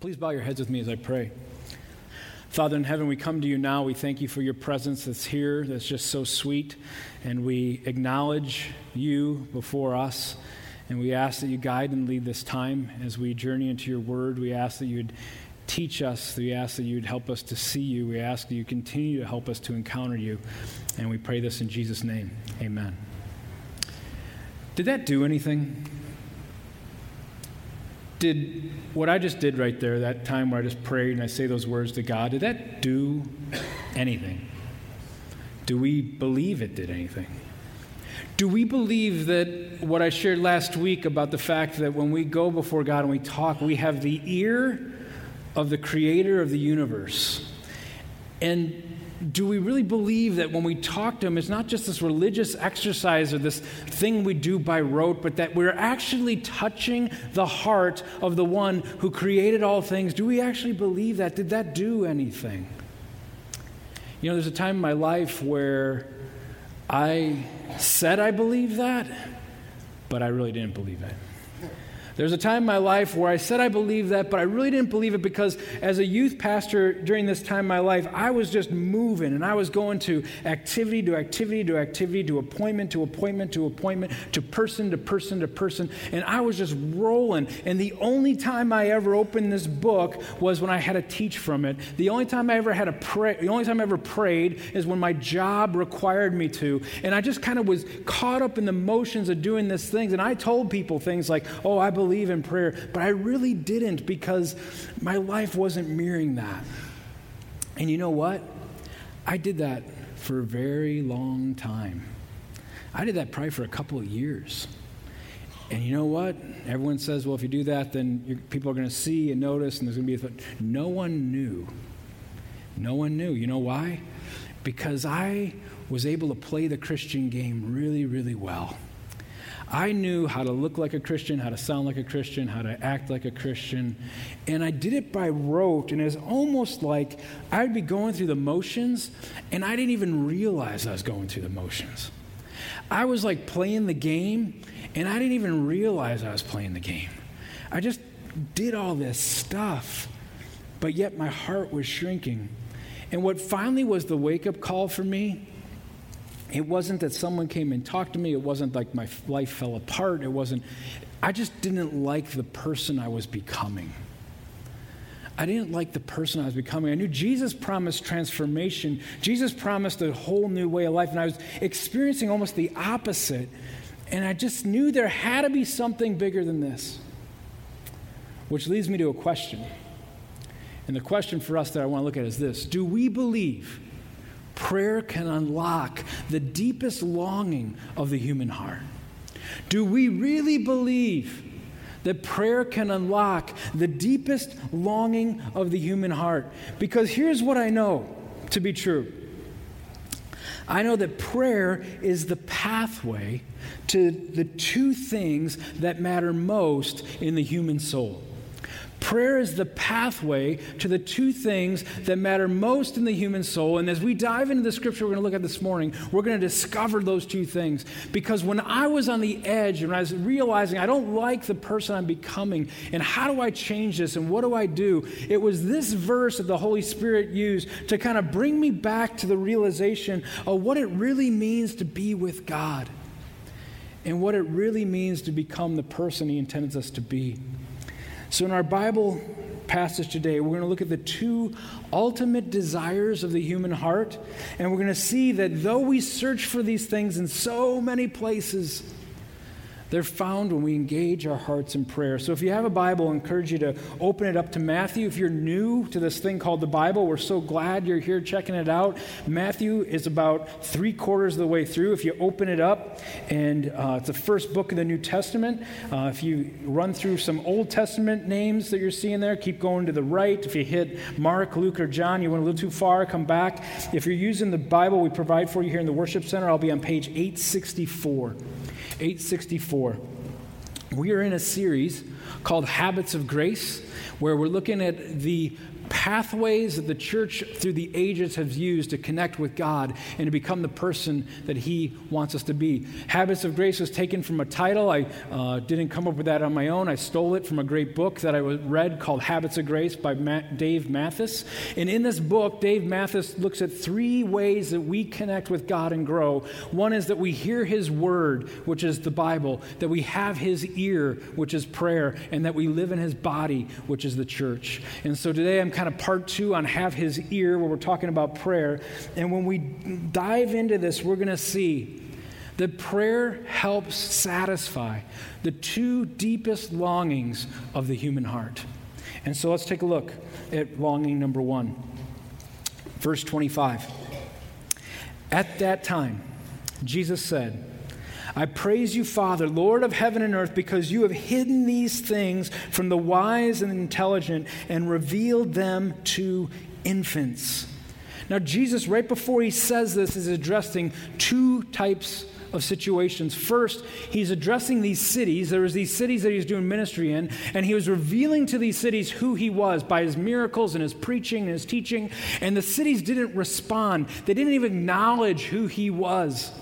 Please bow your heads with me as I pray. Father in heaven, we come to you now. We thank you for your presence that's here, that's just so sweet. And we acknowledge you before us. And we ask that you guide and lead this time as we journey into your word. We ask that you'd teach us. We ask that you'd help us to see you. We ask that you continue to help us to encounter you. And we pray this in Jesus' name. Amen. Did that do anything? Did what I just did right there, that time where I just prayed and I say those words to God, did that do anything? Do we believe it did anything? Do we believe that what I shared last week about the fact that when we go before God and we talk, we have the ear of the creator of the universe? And do we really believe that when we talk to Him, it's not just this religious exercise or this thing we do by rote, but that we're actually touching the heart of the one who created all things? Do we actually believe that? Did that do anything? You know, there's a time in my life where I said I believed that, but I really didn't believe it. There's a time in my life where I said I believed that, but I really didn't believe it because as a youth pastor during this time in my life, I was just moving and I was going to activity to activity to activity to appointment to appointment to appointment to person to person to person. And I was just rolling. And the only time I ever opened this book was when I had to teach from it. The only time I ever had to pray, the only time I ever prayed is when my job required me to. And I just kind of was caught up in the motions of doing these things. And I told people things like, oh, I believe believe in prayer, but I really didn't because my life wasn't mirroring that. And you know what? I did that for a very long time. I did that probably for a couple of years. And you know what? Everyone says, well, if you do that, then people are going to see and notice, and there's going to be a. Th-. No one knew. No one knew. You know why? Because I was able to play the Christian game really, really well. I knew how to look like a Christian, how to sound like a Christian, how to act like a Christian. And I did it by rote. And it was almost like I'd be going through the motions, and I didn't even realize I was going through the motions. I was like playing the game, and I didn't even realize I was playing the game. I just did all this stuff, but yet my heart was shrinking. And what finally was the wake up call for me it wasn't that someone came and talked to me. It wasn't like my life fell apart. It wasn't, I just didn't like the person I was becoming. I didn't like the person I was becoming. I knew Jesus promised transformation. Jesus promised a whole new way of life, and I was experiencing almost the opposite. And I just knew there had to be something bigger than this. Which leads me to a question. And the question for us that I want to look at is this Do we believe prayer can unlock the deepest longing of the human heart. Do we really believe that prayer can unlock the deepest longing of the human heart? Because here's what I know to be true I know that prayer is the pathway to the two things that matter most in the human soul Prayer is the pathway to the two things that matter most in the human soul. And as we dive into the scripture we're going to look at this morning, we're going to discover those two things. Because when I was on the edge and I was realizing I don't like the person I'm becoming, and how do I change this, and what do I do, it was this verse that the Holy Spirit used to kind of bring me back to the realization of what it really means to be with God and what it really means to become the person He intends us to be. So, in our Bible passage today, we're going to look at the two ultimate desires of the human heart, and we're going to see that though we search for these things in so many places, they're found when we engage our hearts in prayer. So if you have a Bible, I encourage you to open it up to Matthew. If you're new to this thing called the Bible, we're so glad you're here checking it out. Matthew is about three quarters of the way through. If you open it up, and uh, it's the first book of the New Testament. Uh, if you run through some Old Testament names that you're seeing there, keep going to the right. If you hit Mark, Luke, or John, you went a little too far, come back. If you're using the Bible we provide for you here in the worship center, I'll be on page 864. 864. We are in a series called Habits of Grace, where we're looking at the pathways that the church through the ages has used to connect with God and to become the person that He wants us to be. Habits of Grace was taken from a title. I uh, didn't come up with that on my own. I stole it from a great book that I read called Habits of Grace by Dave Mathis. And in this book, Dave Mathis looks at three ways that we connect with God and grow. One is that we hear His Word, which is the Bible, that we have His ear, which is prayer, and that we live in His body, which is the church. And so today I'm kind of part two on Have His Ear, where we're talking about prayer. And when we dive into this, we're going to see that prayer helps satisfy the two deepest longings of the human heart. And so let's take a look at longing number one. Verse 25. At that time, Jesus said, I praise you, Father, Lord of heaven and earth, because you have hidden these things from the wise and intelligent and revealed them to infants. Now, Jesus, right before he says this, is addressing two types of situations. First, he's addressing these cities. There was these cities that he was doing ministry in, and he was revealing to these cities who he was by his miracles and his preaching and his teaching. And the cities didn't respond. They didn't even acknowledge who he was.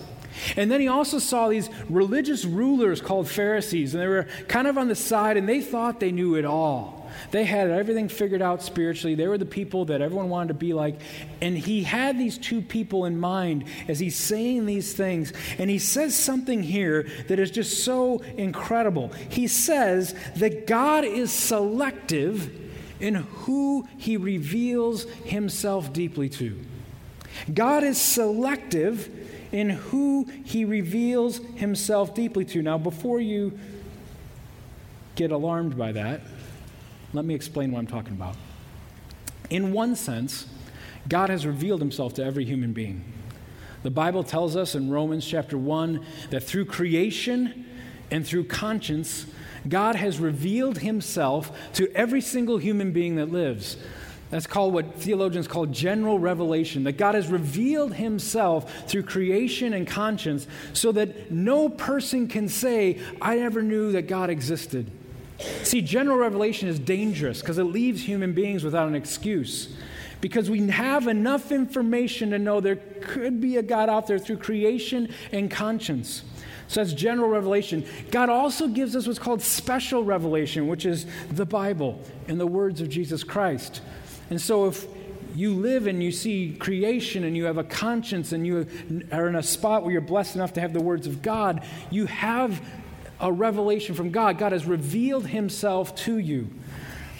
And then he also saw these religious rulers called Pharisees, and they were kind of on the side, and they thought they knew it all. They had everything figured out spiritually. They were the people that everyone wanted to be like. And he had these two people in mind as he's saying these things. And he says something here that is just so incredible. He says that God is selective in who he reveals himself deeply to. God is selective in who he reveals himself deeply to. Now, before you get alarmed by that, let me explain what I'm talking about. In one sense, God has revealed himself to every human being. The Bible tells us in Romans chapter 1 that through creation and through conscience, God has revealed himself to every single human being that lives. That's called what theologians call general revelation, that God has revealed himself through creation and conscience so that no person can say, I never knew that God existed. See, general revelation is dangerous because it leaves human beings without an excuse. Because we have enough information to know there could be a God out there through creation and conscience. So that's general revelation. God also gives us what's called special revelation, which is the Bible and the words of Jesus Christ. And so if you live and you see creation and you have a conscience and you are in a spot where you're blessed enough to have the words of God, you have a revelation from God. God has revealed himself to you.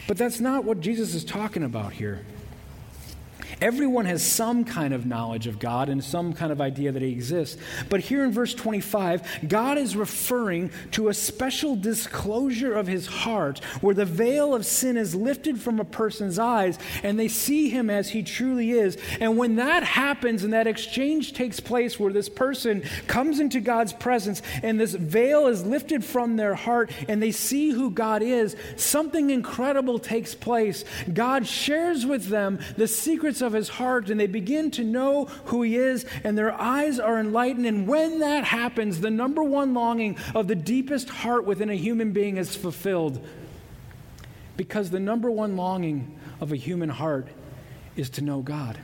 But that's not what Jesus is talking about here. Everyone has some kind of knowledge of God and some kind of idea that He exists. But here in verse 25, God is referring to a special disclosure of His heart where the veil of sin is lifted from a person's eyes and they see Him as He truly is. And when that happens and that exchange takes place where this person comes into God's presence and this veil is lifted from their heart and they see who God is, something incredible takes place. God shares with them the secrets of of his heart and they begin to know who he is and their eyes are enlightened. And when that happens, the number one longing of the deepest heart within a human being is fulfilled. Because the number one longing of a human heart is to know God.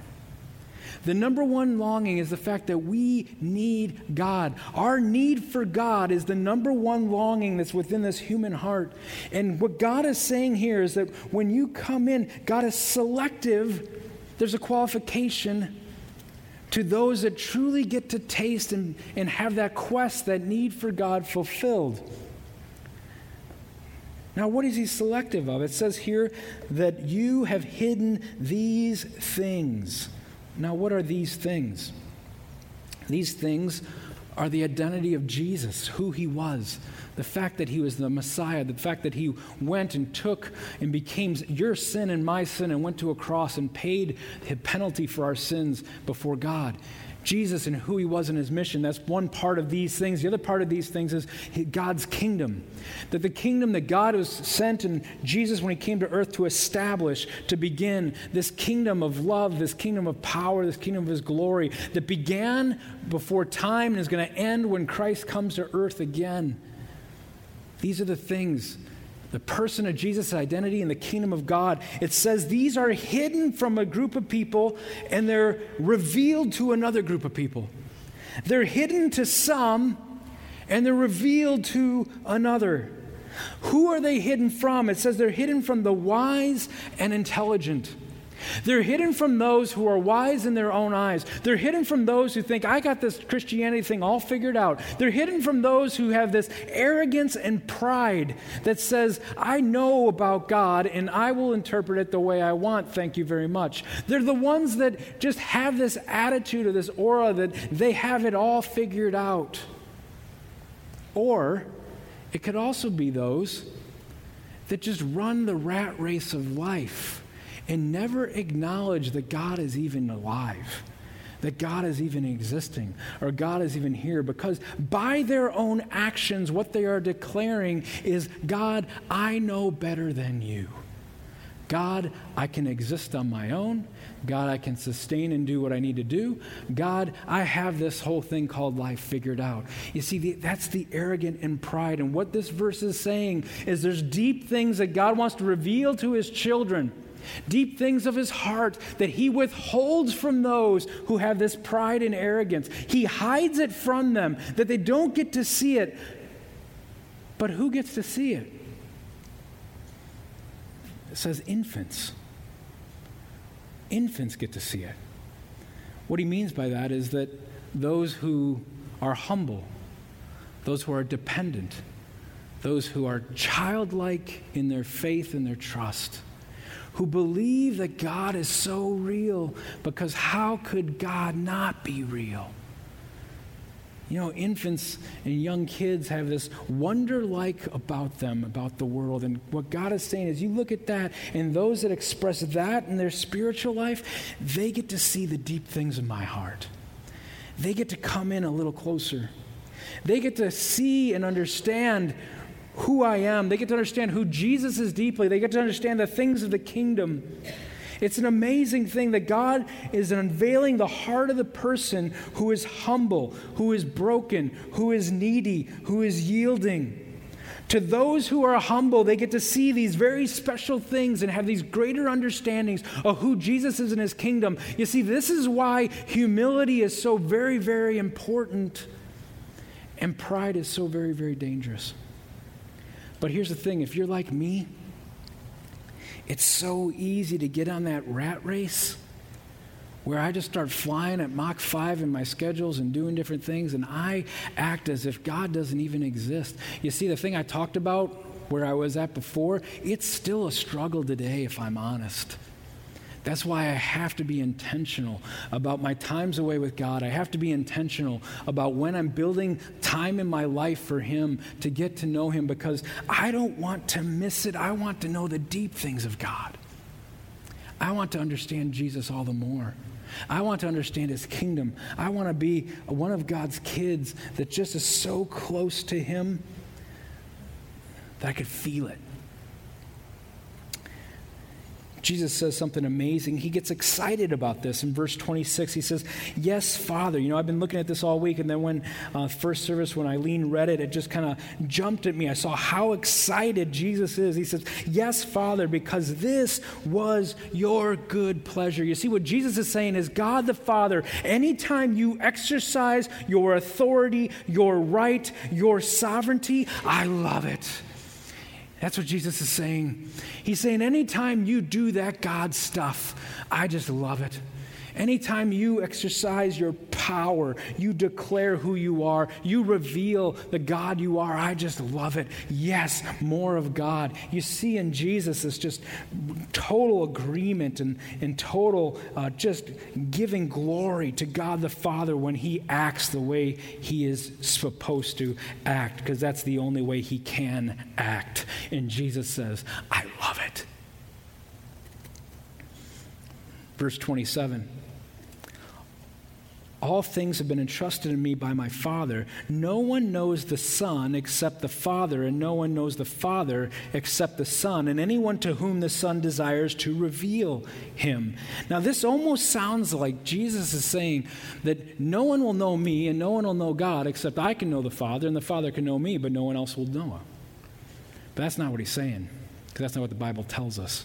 The number one longing is the fact that we need God. Our need for God is the number one longing that's within this human heart. And what God is saying here is that when you come in, God is selective there's a qualification to those that truly get to taste and, and have that quest, that need for God fulfilled. Now, what is he selective of? It says here that you have hidden these things. Now, what are these things? These things are the identity of Jesus, who he was, the fact that he was the Messiah, the fact that he went and took and became your sin and my sin and went to a cross and paid the penalty for our sins before God. Jesus and who he was in his mission. That's one part of these things. The other part of these things is God's kingdom. That the kingdom that God was sent and Jesus when he came to earth to establish, to begin this kingdom of love, this kingdom of power, this kingdom of his glory that began before time and is going to end when Christ comes to earth again. These are the things the person of Jesus' identity in the kingdom of God, it says these are hidden from a group of people and they're revealed to another group of people. They're hidden to some and they're revealed to another. Who are they hidden from? It says they're hidden from the wise and intelligent. They're hidden from those who are wise in their own eyes. They're hidden from those who think, I got this Christianity thing all figured out. They're hidden from those who have this arrogance and pride that says, I know about God and I will interpret it the way I want. Thank you very much. They're the ones that just have this attitude or this aura that they have it all figured out. Or it could also be those that just run the rat race of life and never acknowledge that God is even alive, that God is even existing, or God is even here, because by their own actions, what they are declaring is God, I know better than you. God, I can exist on my own. God, I can sustain and do what I need to do. God, I have this whole thing called life figured out. You see, the, that's the arrogant and pride. And what this verse is saying is there's deep things that God wants to reveal to his children deep things of his heart that he withholds from those who have this pride and arrogance. He hides it from them that they don't get to see it. But who gets to see it? It says infants. Infants get to see it. What he means by that is that those who are humble, those who are dependent, those who are childlike in their faith and their trust, who believe that God is so real because how could God not be real? You know, infants and young kids have this wonder like about them, about the world. And what God is saying is, you look at that, and those that express that in their spiritual life, they get to see the deep things of my heart. They get to come in a little closer. They get to see and understand who I am. They get to understand who Jesus is deeply. They get to understand the things of the kingdom. It's an amazing thing that God is unveiling the heart of the person who is humble, who is broken, who is needy, who is yielding. To those who are humble, they get to see these very special things and have these greater understandings of who Jesus is in his kingdom. You see, this is why humility is so very, very important and pride is so very, very dangerous. But here's the thing if you're like me, it's so easy to get on that rat race where I just start flying at Mach 5 in my schedules and doing different things, and I act as if God doesn't even exist. You see, the thing I talked about where I was at before, it's still a struggle today, if I'm honest. That's why I have to be intentional about my times away with God. I have to be intentional about when I'm building time in my life for Him to get to know Him because I don't want to miss it. I want to know the deep things of God. I want to understand Jesus all the more. I want to understand his kingdom. I want to be one of God's kids that just is so close to him that I could feel it. Jesus says something amazing. He gets excited about this. In verse 26, he says, Yes, Father. You know, I've been looking at this all week, and then when uh, first service, when Eileen read it, it just kind of jumped at me. I saw how excited Jesus is. He says, Yes, Father, because this was your good pleasure. You see, what Jesus is saying is, God the Father, anytime you exercise your authority, your right, your sovereignty, I love it. That's what Jesus is saying. He's saying, anytime you do that God stuff, I just love it. Anytime you exercise your power, you declare who you are, you reveal the God you are, I just love it. Yes, more of God. You see in Jesus this just total agreement and, and total uh, just giving glory to God the Father when He acts the way He is supposed to act, because that's the only way He can act. And Jesus says, I love it. Verse 27. All things have been entrusted to me by my Father. No one knows the Son except the Father, and no one knows the Father except the Son, and anyone to whom the Son desires to reveal him. Now, this almost sounds like Jesus is saying that no one will know me, and no one will know God except I can know the Father, and the Father can know me, but no one else will know him. But that's not what he's saying, because that's not what the Bible tells us.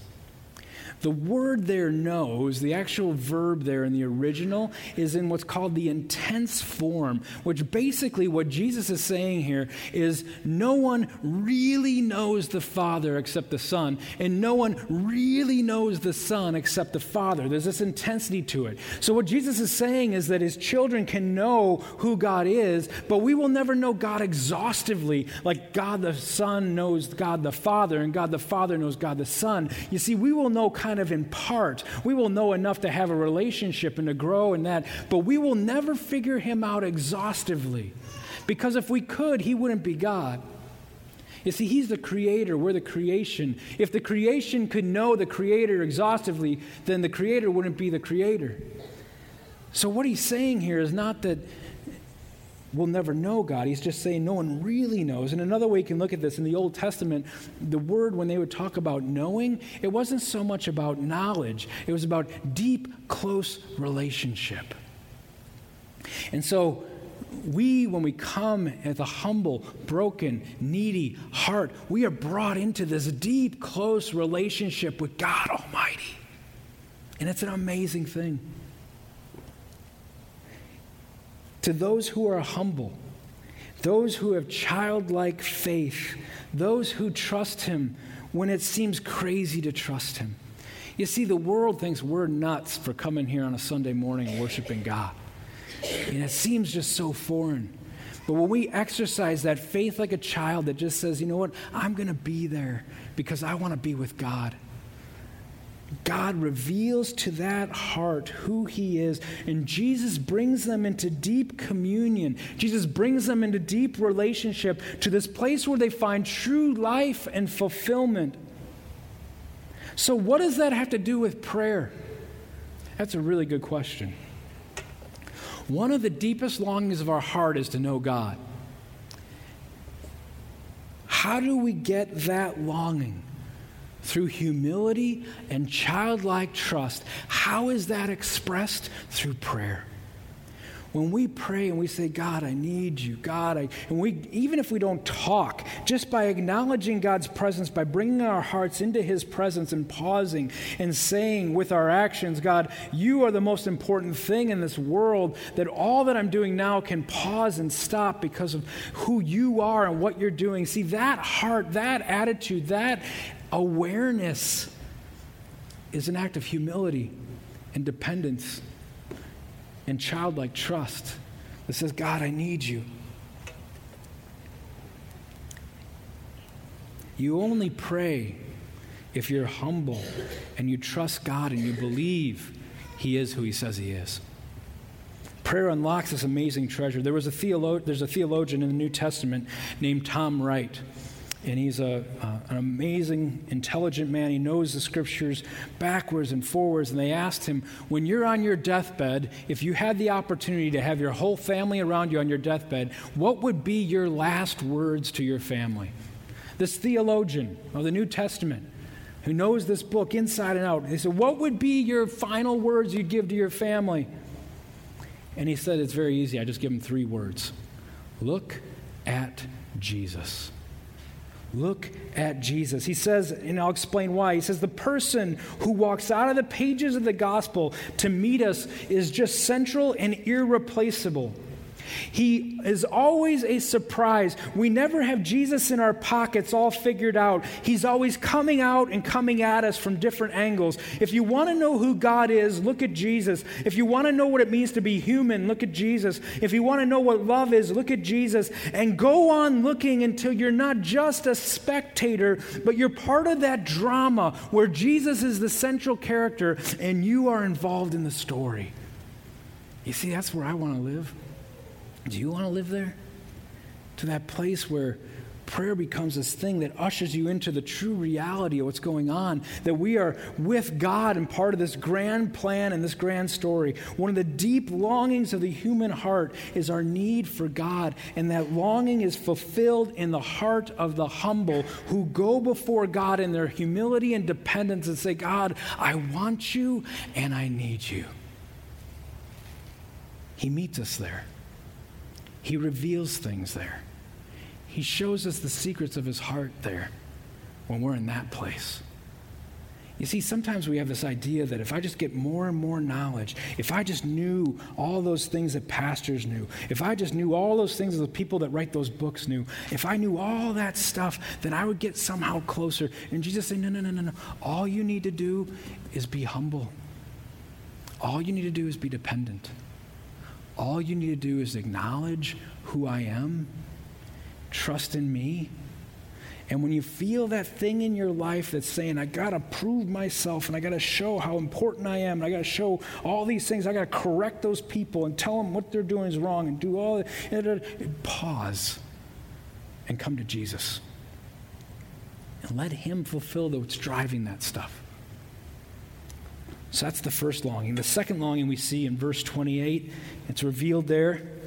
The word there knows, the actual verb there in the original, is in what's called the intense form, which basically what Jesus is saying here is no one really knows the Father except the Son, and no one really knows the Son except the Father. There's this intensity to it. So, what Jesus is saying is that his children can know who God is, but we will never know God exhaustively, like God the Son knows God the Father, and God the Father knows God the Son. You see, we will know kind kind of in part. We will know enough to have a relationship and to grow in that, but we will never figure him out exhaustively. Because if we could, he wouldn't be God. You see, he's the creator, we're the creation. If the creation could know the creator exhaustively, then the creator wouldn't be the creator. So, what he's saying here is not that we'll never know God. He's just saying no one really knows. And another way you can look at this in the Old Testament, the word when they would talk about knowing, it wasn't so much about knowledge, it was about deep, close relationship. And so, we, when we come as a humble, broken, needy heart, we are brought into this deep, close relationship with God Almighty. And it's an amazing thing. To those who are humble, those who have childlike faith, those who trust Him when it seems crazy to trust Him. You see, the world thinks we're nuts for coming here on a Sunday morning and worshiping God. And it seems just so foreign. But when we exercise that faith like a child that just says, you know what, I'm going to be there because I want to be with God. God reveals to that heart who He is, and Jesus brings them into deep communion. Jesus brings them into deep relationship to this place where they find true life and fulfillment. So, what does that have to do with prayer? That's a really good question. One of the deepest longings of our heart is to know God. How do we get that longing? Through humility and childlike trust. How is that expressed? Through prayer. When we pray and we say, God, I need you, God, I, and we, even if we don't talk, just by acknowledging God's presence, by bringing our hearts into His presence and pausing and saying with our actions, God, you are the most important thing in this world, that all that I'm doing now can pause and stop because of who you are and what you're doing. See, that heart, that attitude, that Awareness is an act of humility and dependence and childlike trust that says, God, I need you. You only pray if you're humble and you trust God and you believe He is who He says He is. Prayer unlocks this amazing treasure. There was a theolo- there's a theologian in the New Testament named Tom Wright and he's a, uh, an amazing, intelligent man. He knows the scriptures backwards and forwards. And they asked him, When you're on your deathbed, if you had the opportunity to have your whole family around you on your deathbed, what would be your last words to your family? This theologian of the New Testament who knows this book inside and out, he said, What would be your final words you'd give to your family? And he said, It's very easy. I just give them three words Look at Jesus. Look at Jesus. He says, and I'll explain why. He says, the person who walks out of the pages of the gospel to meet us is just central and irreplaceable. He is always a surprise. We never have Jesus in our pockets all figured out. He's always coming out and coming at us from different angles. If you want to know who God is, look at Jesus. If you want to know what it means to be human, look at Jesus. If you want to know what love is, look at Jesus. And go on looking until you're not just a spectator, but you're part of that drama where Jesus is the central character and you are involved in the story. You see, that's where I want to live. Do you want to live there? To that place where prayer becomes this thing that ushers you into the true reality of what's going on, that we are with God and part of this grand plan and this grand story. One of the deep longings of the human heart is our need for God, and that longing is fulfilled in the heart of the humble who go before God in their humility and dependence and say, God, I want you and I need you. He meets us there. He reveals things there. He shows us the secrets of his heart there. when we're in that place. You see, sometimes we have this idea that if I just get more and more knowledge, if I just knew all those things that pastors knew, if I just knew all those things that the people that write those books knew, if I knew all that stuff, then I would get somehow closer. And Jesus said, No, no, no, no, no. All you need to do is be humble. All you need to do is be dependent. All you need to do is acknowledge who I am, trust in me, and when you feel that thing in your life that's saying, I got to prove myself and I got to show how important I am and I got to show all these things, I got to correct those people and tell them what they're doing is wrong and do all that, pause and come to Jesus. And let Him fulfill what's driving that stuff. So that's the first longing. The second longing we see in verse 28, it's revealed there.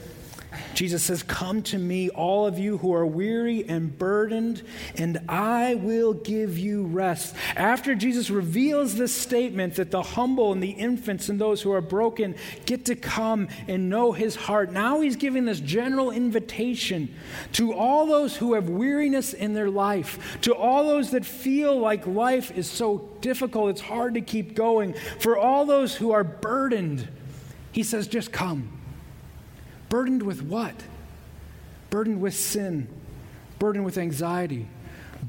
Jesus says, Come to me, all of you who are weary and burdened, and I will give you rest. After Jesus reveals this statement that the humble and the infants and those who are broken get to come and know his heart, now he's giving this general invitation to all those who have weariness in their life, to all those that feel like life is so difficult, it's hard to keep going, for all those who are burdened. He says, Just come. Burdened with what? Burdened with sin, burdened with anxiety,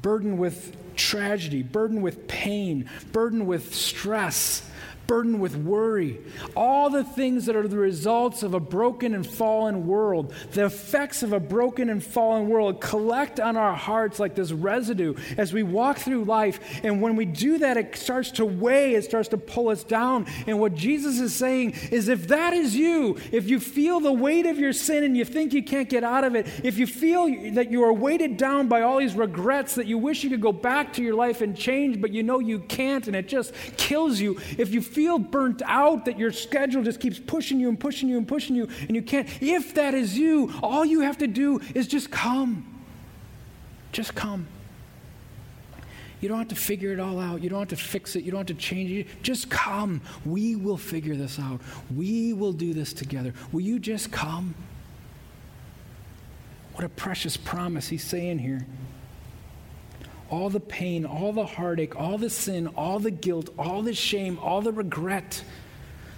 burdened with tragedy, burdened with pain, burdened with stress, burdened with worry, all the things that are the results of a broken and fallen world, the effects of a broken and fallen world collect on our hearts like this residue as we walk through life. And when we do that, it starts to weigh, it starts to pull us down. And what Jesus is saying is if that is you, if you feel the weight of your sin and you think you can't get out of it, if you feel that you are weighted down by all these regrets that you wish you could go back to your life and change, but you know you can't and it just kills you, if you feel burnt out that your schedule just keeps pushing you and pushing you and pushing you and you can't, if that is you, all you have to do is just come. Just come. You don't have to figure it all out. You don't have to fix it. You don't have to change it. Just come. We will figure this out. We will do this together. Will you just come? What a precious promise he's saying here all the pain, all the heartache, all the sin, all the guilt, all the shame, all the regret.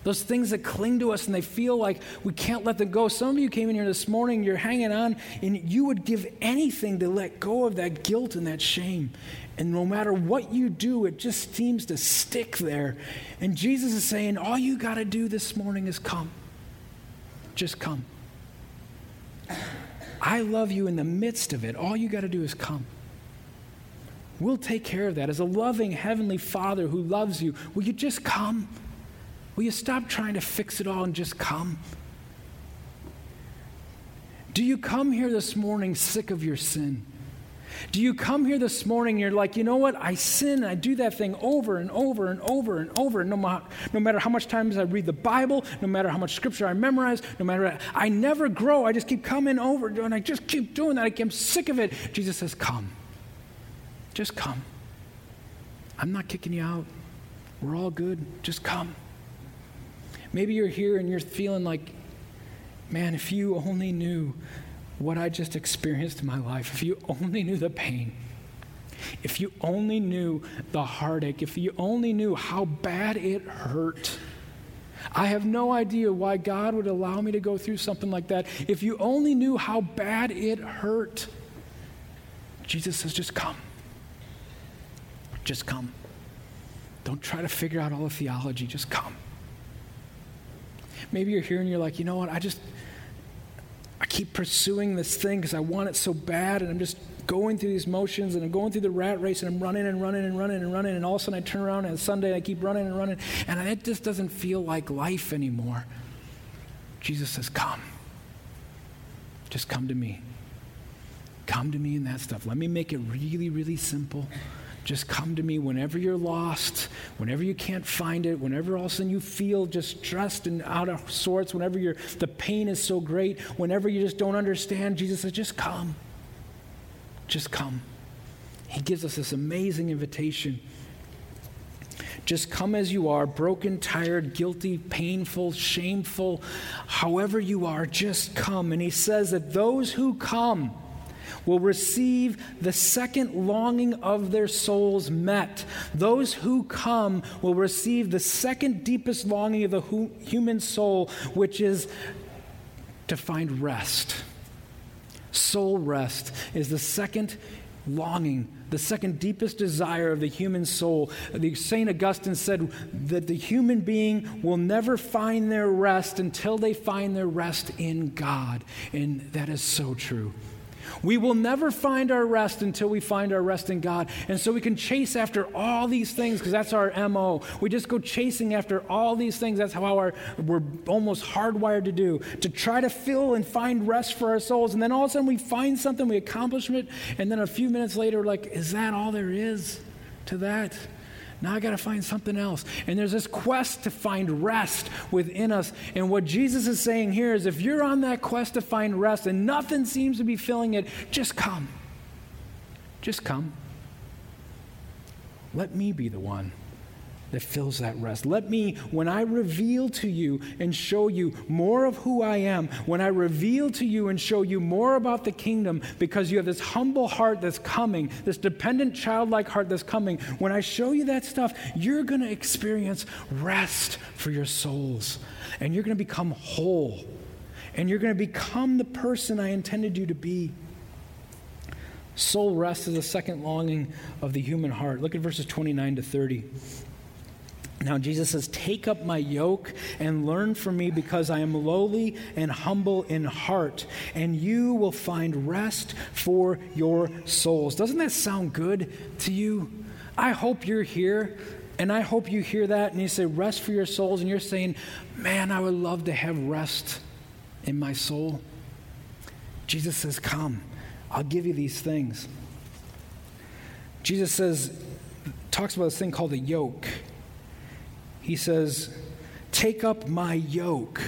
Those things that cling to us and they feel like we can't let them go. Some of you came in here this morning, you're hanging on, and you would give anything to let go of that guilt and that shame. And no matter what you do, it just seems to stick there. And Jesus is saying, All you got to do this morning is come. Just come. I love you in the midst of it. All you got to do is come. We'll take care of that. As a loving Heavenly Father who loves you, will you just come? Will you stop trying to fix it all and just come? Do you come here this morning sick of your sin? Do you come here this morning and you're like, you know what? I sin and I do that thing over and over and over and over. No, ma- no matter how much times I read the Bible, no matter how much scripture I memorize, no matter, I never grow. I just keep coming over and I just keep doing that. I am sick of it. Jesus says, come. Just come. I'm not kicking you out. We're all good. Just come. Maybe you're here and you're feeling like, man, if you only knew what I just experienced in my life, if you only knew the pain, if you only knew the heartache, if you only knew how bad it hurt. I have no idea why God would allow me to go through something like that. If you only knew how bad it hurt, Jesus says, just come. Just come. Don't try to figure out all the theology, just come. Maybe you're here and you're like, you know what, I just, I keep pursuing this thing because I want it so bad, and I'm just going through these motions, and I'm going through the rat race, and I'm running and running and running and running, and all of a sudden I turn around and Sunday I keep running and running, and it just doesn't feel like life anymore. Jesus says, Come. Just come to me. Come to me in that stuff. Let me make it really, really simple. Just come to me whenever you're lost, whenever you can't find it, whenever all of a sudden you feel just stressed and out of sorts, whenever you the pain is so great, whenever you just don't understand. Jesus says, just come. Just come. He gives us this amazing invitation. Just come as you are, broken, tired, guilty, painful, shameful, however you are, just come. And he says that those who come, will receive the second longing of their souls met. Those who come will receive the second deepest longing of the human soul, which is to find rest. Soul rest is the second longing, the second deepest desire of the human soul. The St. Augustine said that the human being will never find their rest until they find their rest in God. And that is so true. We will never find our rest until we find our rest in God. And so we can chase after all these things because that's our MO. We just go chasing after all these things. That's how our, we're almost hardwired to do, to try to fill and find rest for our souls. And then all of a sudden we find something, we accomplish it, and then a few minutes later, we're like, is that all there is to that? Now I got to find something else. And there's this quest to find rest within us. And what Jesus is saying here is if you're on that quest to find rest and nothing seems to be filling it, just come. Just come. Let me be the one that fills that rest. Let me, when I reveal to you and show you more of who I am, when I reveal to you and show you more about the kingdom, because you have this humble heart that's coming, this dependent, childlike heart that's coming, when I show you that stuff, you're going to experience rest for your souls. And you're going to become whole. And you're going to become the person I intended you to be. Soul rest is the second longing of the human heart. Look at verses 29 to 30. Now, Jesus says, Take up my yoke and learn from me because I am lowly and humble in heart, and you will find rest for your souls. Doesn't that sound good to you? I hope you're here, and I hope you hear that and you say, Rest for your souls, and you're saying, Man, I would love to have rest in my soul. Jesus says, Come, I'll give you these things. Jesus says, talks about this thing called a yoke he says, Take up my yoke.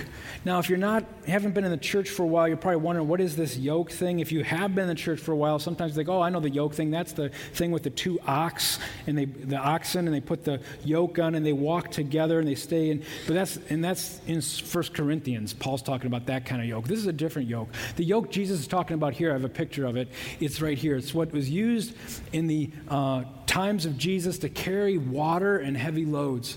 Now, if you're not, haven't been in the church for a while, you're probably wondering, what is this yoke thing? If you have been in the church for a while, sometimes they go, oh, I know the yoke thing. That's the thing with the two ox and they, the oxen, and they put the yoke on and they walk together and they stay in. But that's, and that's in First Corinthians. Paul's talking about that kind of yoke. This is a different yoke. The yoke Jesus is talking about here, I have a picture of it. It's right here. It's what was used in the uh, times of Jesus to carry water and heavy loads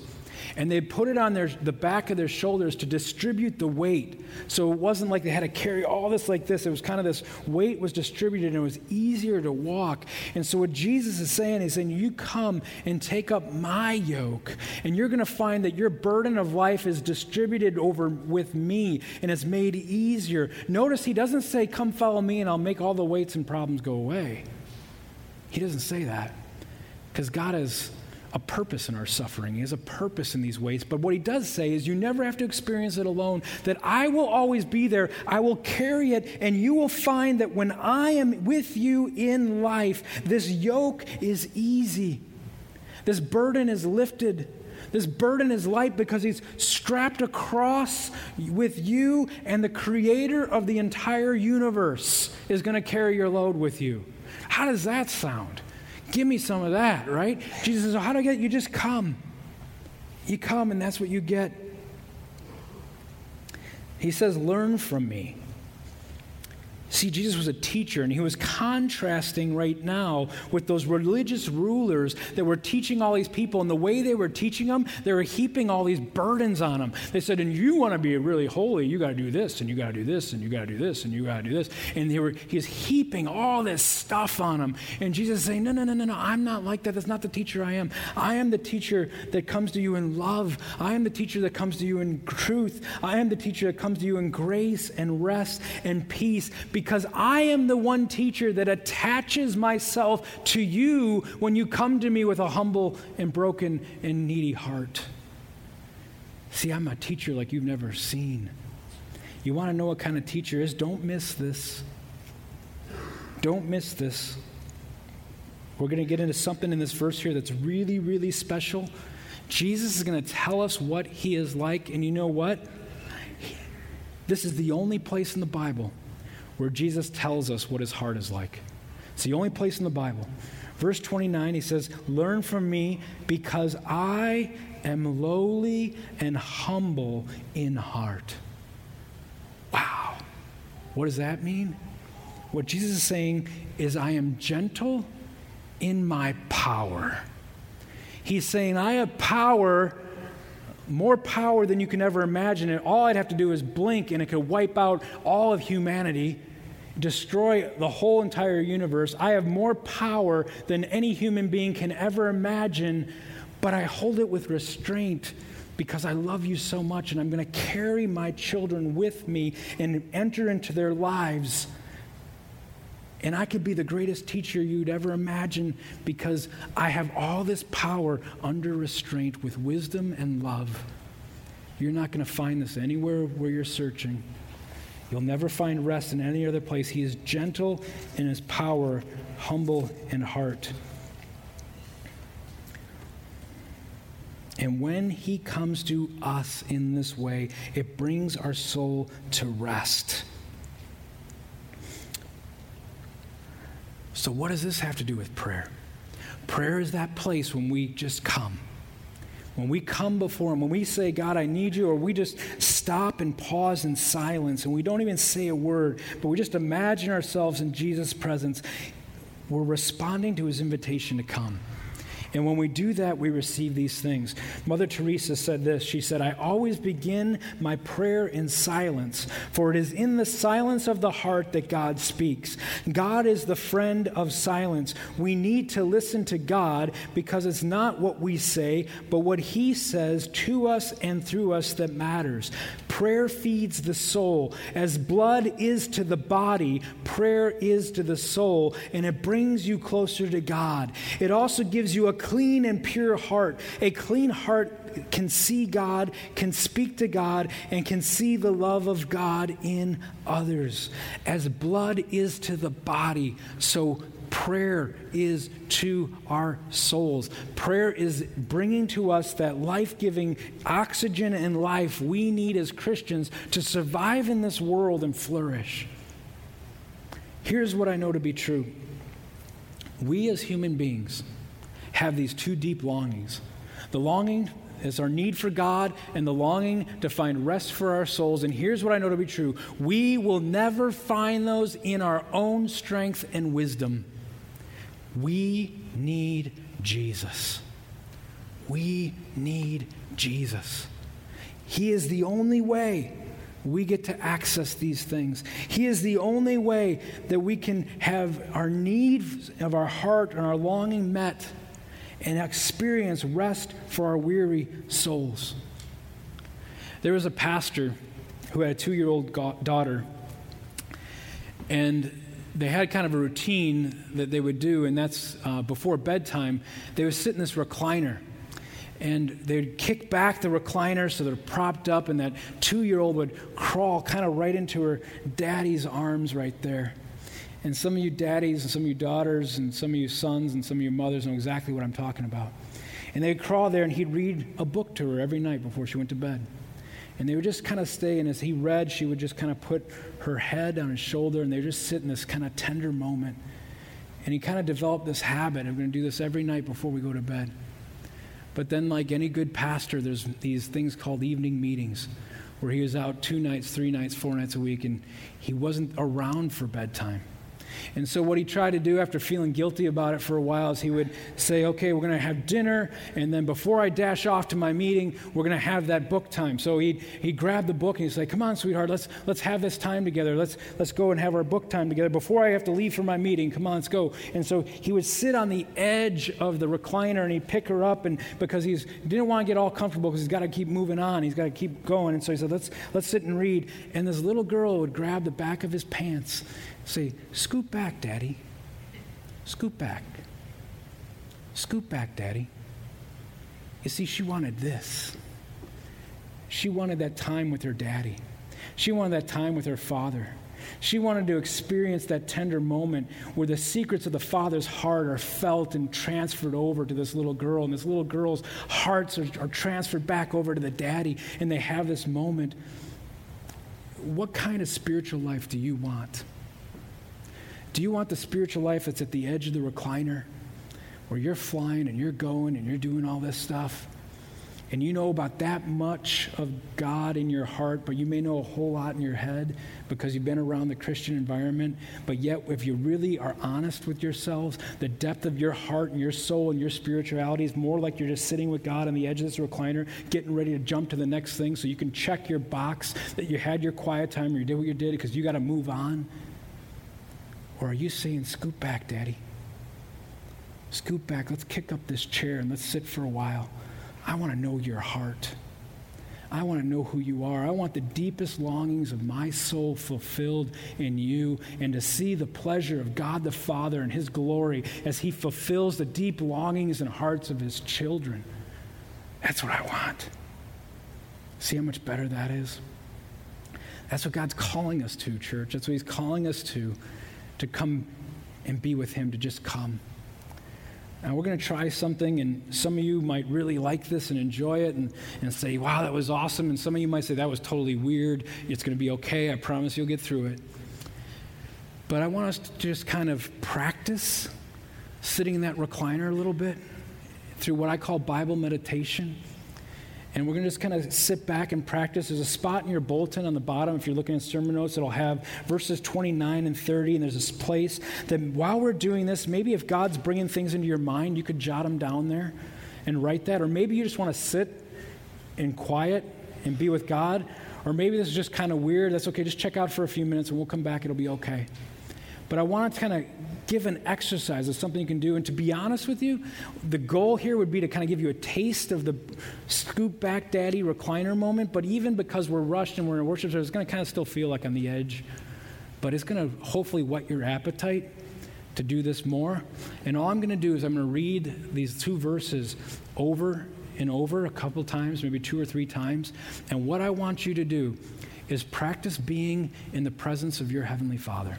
and they put it on their, the back of their shoulders to distribute the weight. So it wasn't like they had to carry all this like this. It was kind of this weight was distributed and it was easier to walk. And so what Jesus is saying is saying, you come and take up my yoke, and you're going to find that your burden of life is distributed over with me and it's made easier. Notice he doesn't say, come follow me and I'll make all the weights and problems go away. He doesn't say that because God is a purpose in our suffering. He has a purpose in these ways. But what he does say is, you never have to experience it alone, that I will always be there. I will carry it, and you will find that when I am with you in life, this yoke is easy. This burden is lifted. This burden is light because he's strapped across with you, and the creator of the entire universe is going to carry your load with you. How does that sound? Give me some of that, right? Jesus says, oh, How do I get it? You just come. You come, and that's what you get. He says, Learn from me. See, Jesus was a teacher, and he was contrasting right now with those religious rulers that were teaching all these people. And the way they were teaching them, they were heaping all these burdens on them. They said, And you want to be really holy, you got to do this, and you got to do this, and you got to do this, and you got to do this. And they were, he was heaping all this stuff on them. And Jesus is saying, No, no, no, no, no, I'm not like that. That's not the teacher I am. I am the teacher that comes to you in love. I am the teacher that comes to you in truth. I am the teacher that comes to you in grace and rest and peace because I am the one teacher that attaches myself to you when you come to me with a humble and broken and needy heart. See, I'm a teacher like you've never seen. You want to know what kind of teacher is? Don't miss this. Don't miss this. We're going to get into something in this verse here that's really, really special. Jesus is going to tell us what he is like, and you know what? This is the only place in the Bible where Jesus tells us what his heart is like. It's the only place in the Bible. Verse 29, he says, Learn from me because I am lowly and humble in heart. Wow. What does that mean? What Jesus is saying is, I am gentle in my power. He's saying, I have power, more power than you can ever imagine, and all I'd have to do is blink and it could wipe out all of humanity, destroy the whole entire universe. I have more power than any human being can ever imagine, but I hold it with restraint because I love you so much, and I'm going to carry my children with me and enter into their lives and I could be the greatest teacher you'd ever imagine because I have all this power under restraint with wisdom and love. You're not going to find this anywhere where you're searching. You'll never find rest in any other place. He is gentle in his power, humble in heart. And when he comes to us in this way, it brings our soul to rest. So, what does this have to do with prayer? Prayer is that place when we just come. When we come before Him, when we say, God, I need you, or we just stop and pause in silence and we don't even say a word, but we just imagine ourselves in Jesus' presence, we're responding to His invitation to come. And when we do that, we receive these things. Mother Teresa said this She said, I always begin my prayer in silence, for it is in the silence of the heart that God speaks. God is the friend of silence. We need to listen to God because it's not what we say, but what He says to us and through us that matters. Prayer feeds the soul. As blood is to the body, prayer is to the soul, and it brings you closer to God. It also gives you a clean and pure heart. A clean heart can see God, can speak to God, and can see the love of God in others. As blood is to the body, so prayer is to our souls. Prayer is bringing to us that life giving oxygen and life we need as Christians to survive in this world and flourish. Here's what I know to be true we as human beings, have these two deep longings. The longing is our need for God and the longing to find rest for our souls. And here's what I know to be true we will never find those in our own strength and wisdom. We need Jesus. We need Jesus. He is the only way we get to access these things. He is the only way that we can have our needs of our heart and our longing met and experience rest for our weary souls. There was a pastor who had a two year old daughter, and they had kind of a routine that they would do, and that's uh, before bedtime, they would sit in this recliner. And they'd kick back the recliner so they're propped up, and that two year old would crawl kind of right into her daddy's arms right there. And some of you daddies and some of you daughters and some of you sons and some of you mothers know exactly what I'm talking about. And they'd crawl there and he'd read a book to her every night before she went to bed. And they would just kind of stay, and as he read, she would just kind of put her head on his shoulder, and they just sit in this kind of tender moment. And he kind of developed this habit of going to do this every night before we go to bed. But then, like any good pastor, there's these things called evening meetings where he was out two nights, three nights, four nights a week, and he wasn't around for bedtime. And so, what he tried to do after feeling guilty about it for a while is he would say, Okay, we're going to have dinner, and then before I dash off to my meeting, we're going to have that book time. So he'd, he'd grab the book and he'd say, Come on, sweetheart, let's, let's have this time together. Let's, let's go and have our book time together before I have to leave for my meeting. Come on, let's go. And so he would sit on the edge of the recliner and he'd pick her up, and because he didn't want to get all comfortable because he's got to keep moving on, he's got to keep going. And so he said, let's, let's sit and read. And this little girl would grab the back of his pants Say, scoot back, Daddy. Scoop back. Scoop back, Daddy. You see, she wanted this. She wanted that time with her daddy. She wanted that time with her father. She wanted to experience that tender moment where the secrets of the father's heart are felt and transferred over to this little girl, and this little girl's hearts are, are transferred back over to the daddy, and they have this moment. What kind of spiritual life do you want? Do you want the spiritual life that's at the edge of the recliner where you're flying and you're going and you're doing all this stuff? and you know about that much of God in your heart, but you may know a whole lot in your head because you've been around the Christian environment. But yet, if you really are honest with yourselves, the depth of your heart and your soul and your spirituality is more like you're just sitting with God on the edge of this recliner, getting ready to jump to the next thing so you can check your box that you had your quiet time or you did what you did because you got to move on. Or are you saying, scoop back, Daddy? Scoop back. Let's kick up this chair and let's sit for a while. I want to know your heart. I want to know who you are. I want the deepest longings of my soul fulfilled in you and to see the pleasure of God the Father and His glory as He fulfills the deep longings and hearts of His children. That's what I want. See how much better that is? That's what God's calling us to, church. That's what He's calling us to, to come and be with Him, to just come. And we're going to try something, and some of you might really like this and enjoy it and, and say, wow, that was awesome. And some of you might say, that was totally weird. It's going to be okay. I promise you'll get through it. But I want us to just kind of practice sitting in that recliner a little bit through what I call Bible meditation. And we're going to just kind of sit back and practice. There's a spot in your bulletin on the bottom, if you're looking at sermon notes, it'll have verses 29 and 30. And there's this place that while we're doing this, maybe if God's bringing things into your mind, you could jot them down there and write that. Or maybe you just want to sit in quiet and be with God. Or maybe this is just kind of weird. That's okay. Just check out for a few minutes and we'll come back. It'll be okay. But I want to kind of give an exercise of something you can do. And to be honest with you, the goal here would be to kind of give you a taste of the scoop back daddy recliner moment. But even because we're rushed and we're in worship service, it's going to kind of still feel like on the edge. But it's going to hopefully whet your appetite to do this more. And all I'm going to do is I'm going to read these two verses over and over a couple times, maybe two or three times. And what I want you to do is practice being in the presence of your Heavenly Father.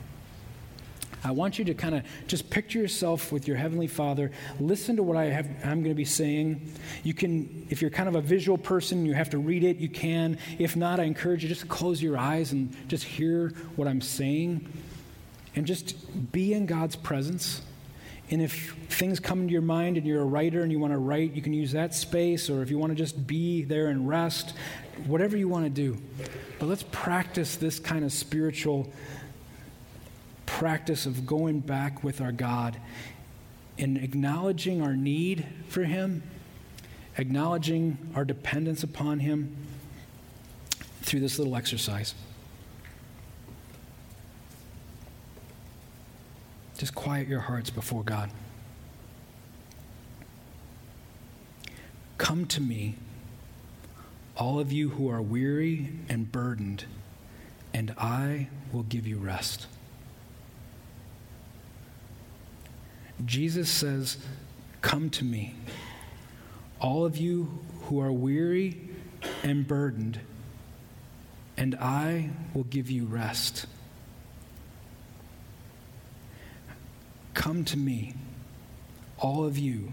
I want you to kind of just picture yourself with your Heavenly Father. Listen to what I have, I'm going to be saying. You can, if you're kind of a visual person, you have to read it, you can. If not, I encourage you just to close your eyes and just hear what I'm saying and just be in God's presence. And if things come into your mind and you're a writer and you want to write, you can use that space, or if you want to just be there and rest, whatever you want to do. But let's practice this kind of spiritual practice of going back with our God and acknowledging our need for Him, acknowledging our dependence upon Him through this little exercise. Just quiet your hearts before God. Come to me, all of you who are weary and burdened, and I will give you rest. Jesus says, Come to me, all of you who are weary and burdened, and I will give you rest. Come to me, all of you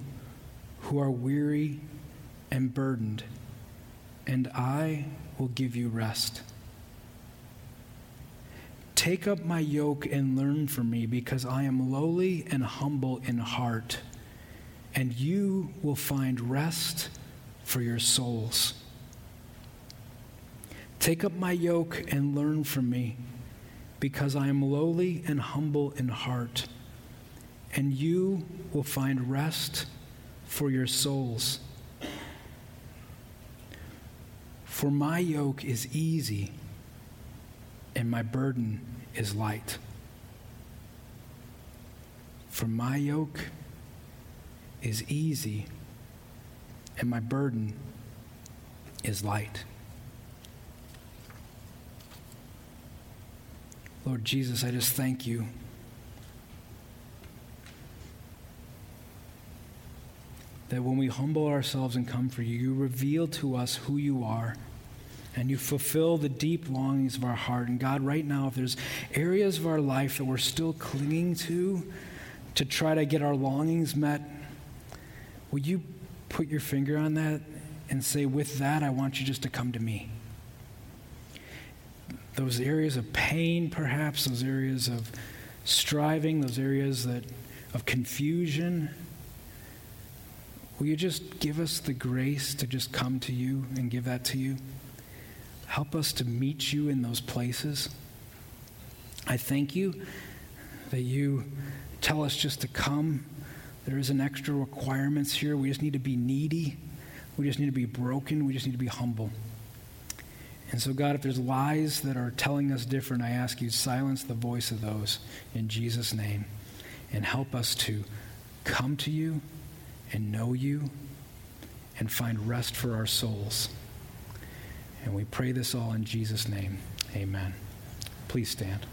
who are weary and burdened, and I will give you rest. Take up my yoke and learn from me, because I am lowly and humble in heart, and you will find rest for your souls. Take up my yoke and learn from me, because I am lowly and humble in heart, and you will find rest for your souls. For my yoke is easy and my burden is light. For my yoke is easy, and my burden is light. Lord Jesus, I just thank you. That when we humble ourselves and come for you, you reveal to us who you are and you fulfill the deep longings of our heart. And God, right now, if there's areas of our life that we're still clinging to to try to get our longings met, will you put your finger on that and say, with that, I want you just to come to me? Those areas of pain, perhaps, those areas of striving, those areas that, of confusion, Will you just give us the grace to just come to you and give that to you? Help us to meet you in those places. I thank you that you tell us just to come. There isn't extra requirements here. We just need to be needy. We just need to be broken. We just need to be humble. And so, God, if there's lies that are telling us different, I ask you, silence the voice of those in Jesus' name and help us to come to you and know you and find rest for our souls. And we pray this all in Jesus' name. Amen. Please stand.